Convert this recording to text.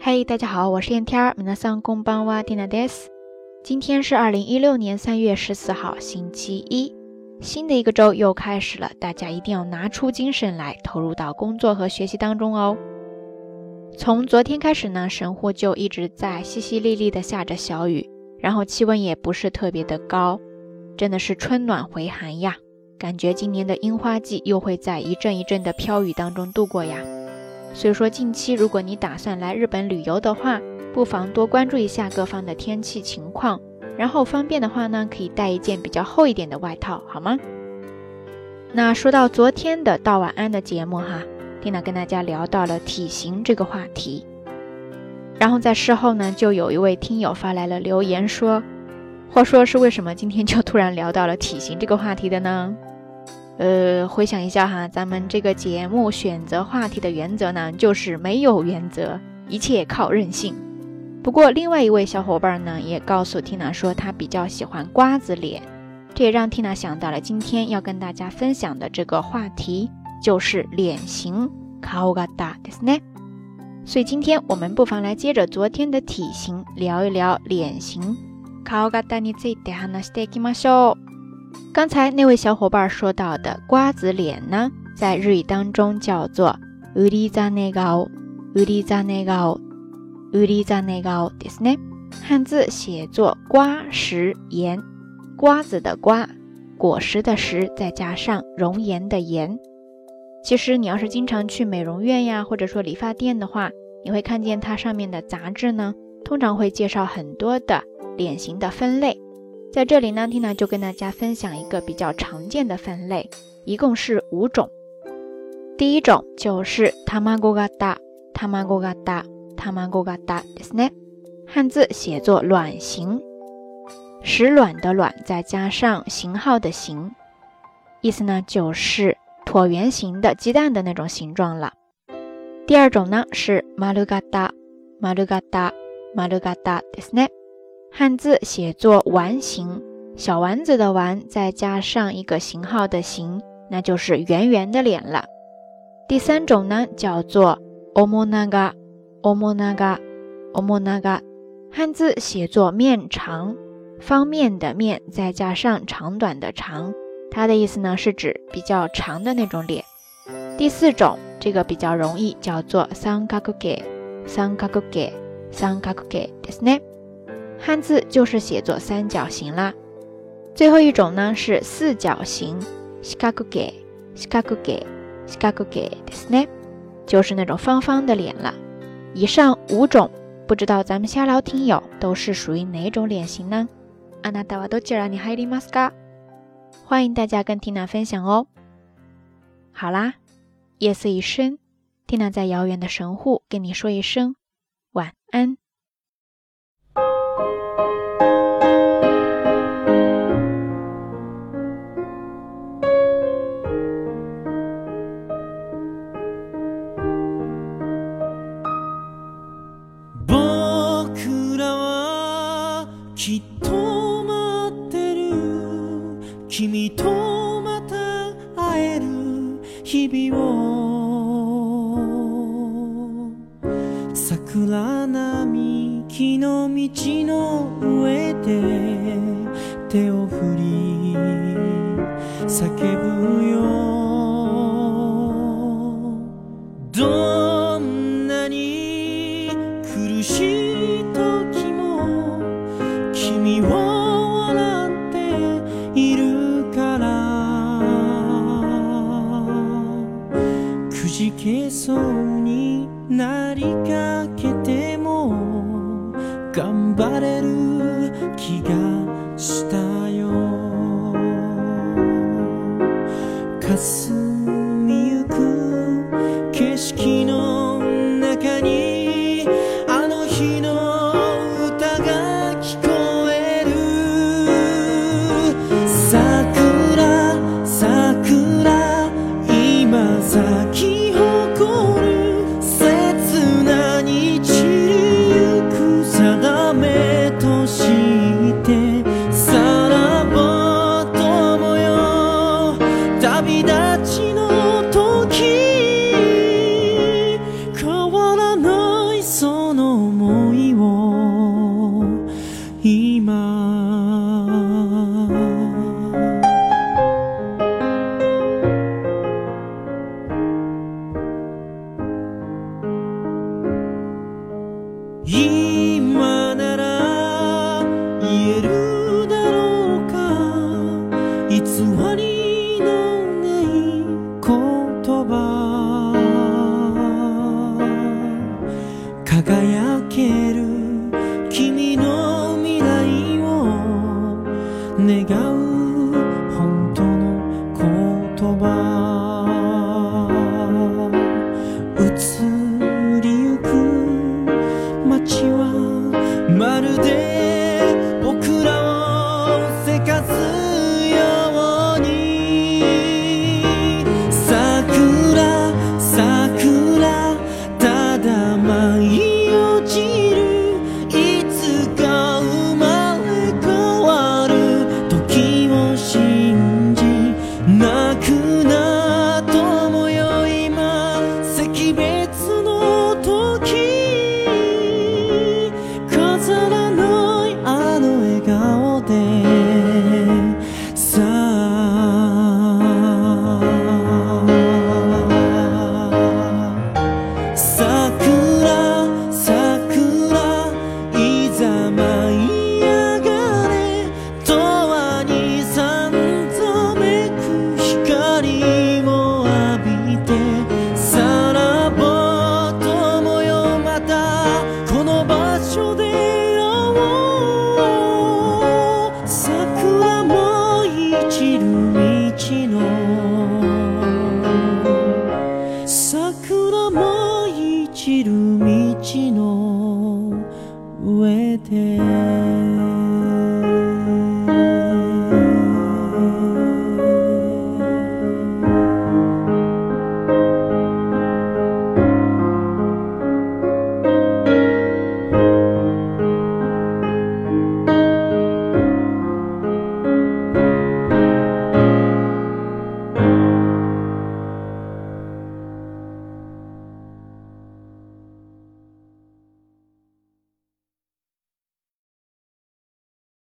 嘿，大家好，我是燕天儿，皆さんこんばんは、ティナです。今天是二零一六年三月十四号，星期一，新的一个周又开始了，大家一定要拿出精神来，投入到工作和学习当中哦。从昨天开始呢，神户就一直在淅淅沥沥的下着小雨，然后气温也不是特别的高，真的是春暖回寒呀，感觉今年的樱花季又会在一阵一阵的飘雨当中度过呀。 所以说，近期如果你打算来日本旅游的话，不妨多关注一下各方的天气情况，然后方便的话呢，可以带一件比较厚一点的外套，好吗？那说到昨天的道晚安的节目哈，蒂娜跟大家聊到了体型这个话题，然后在事后呢，就有一位听友发来了留言说，或说是为什么今天就突然聊到了体型这个话题的呢？呃，回想一下哈，咱们这个节目选择话题的原则呢，就是没有原则，一切靠任性。不过，另外一位小伙伴呢，也告诉 Tina 说他比较喜欢瓜子脸，这也让 Tina 想到了今天要跟大家分享的这个话题，就是脸型。所以今天我们不妨来接着昨天的体型聊一聊脸型。刚才那位小伙伴说到的瓜子脸呢，在日语当中叫做ウリザネガオ，ウリザネガオ，ウリザネガオですね。汉字写作瓜食盐，瓜子的瓜，果实的实，再加上容颜的颜。其实你要是经常去美容院呀，或者说理发店的话，你会看见它上面的杂志呢，通常会介绍很多的脸型的分类。 在这里呢，Tina 就跟大家分享一个比较常见的分类，一共是五种。第一种就是 tamago gata，tamago gata，tamago gata，ですね。汉字写作卵形，使卵的卵再加上型号的型，意思呢就是椭圆形的鸡蛋的那种形状了。第二种呢是 maru gata，maru gata，maru gata，ですね。 汉字写作丸形，小丸子的丸，再加上一个型号的型，那就是圆圆的脸了。第三种呢，叫做 omonaga，omonaga，omonaga，汉字写作面长，方面的面，再加上长短的长，它的意思呢是指比较长的那种脸。第四种，这个比较容易，叫做 sankakuge，sankakuge，sankakuge，ですね。 汉字就是写作三角形啦。最后一种呢是四角形，四角形，四角形，四角形ですね，就是那种方方的脸了。以上五种，不知道咱们瞎聊听友都是属于哪种脸型呢？あなたはどちらに入りますか？欢迎大家跟 Tina 分享哦。好啦，夜色已深，Tina 在遥远的神户跟你说一声晚安。 きっと待ってる。君とまた会える。日々を。桜並木の道の上で。手を振り。叫ぶよ。どんなに苦しいとけそうになりかけても頑張れる気が今なら言える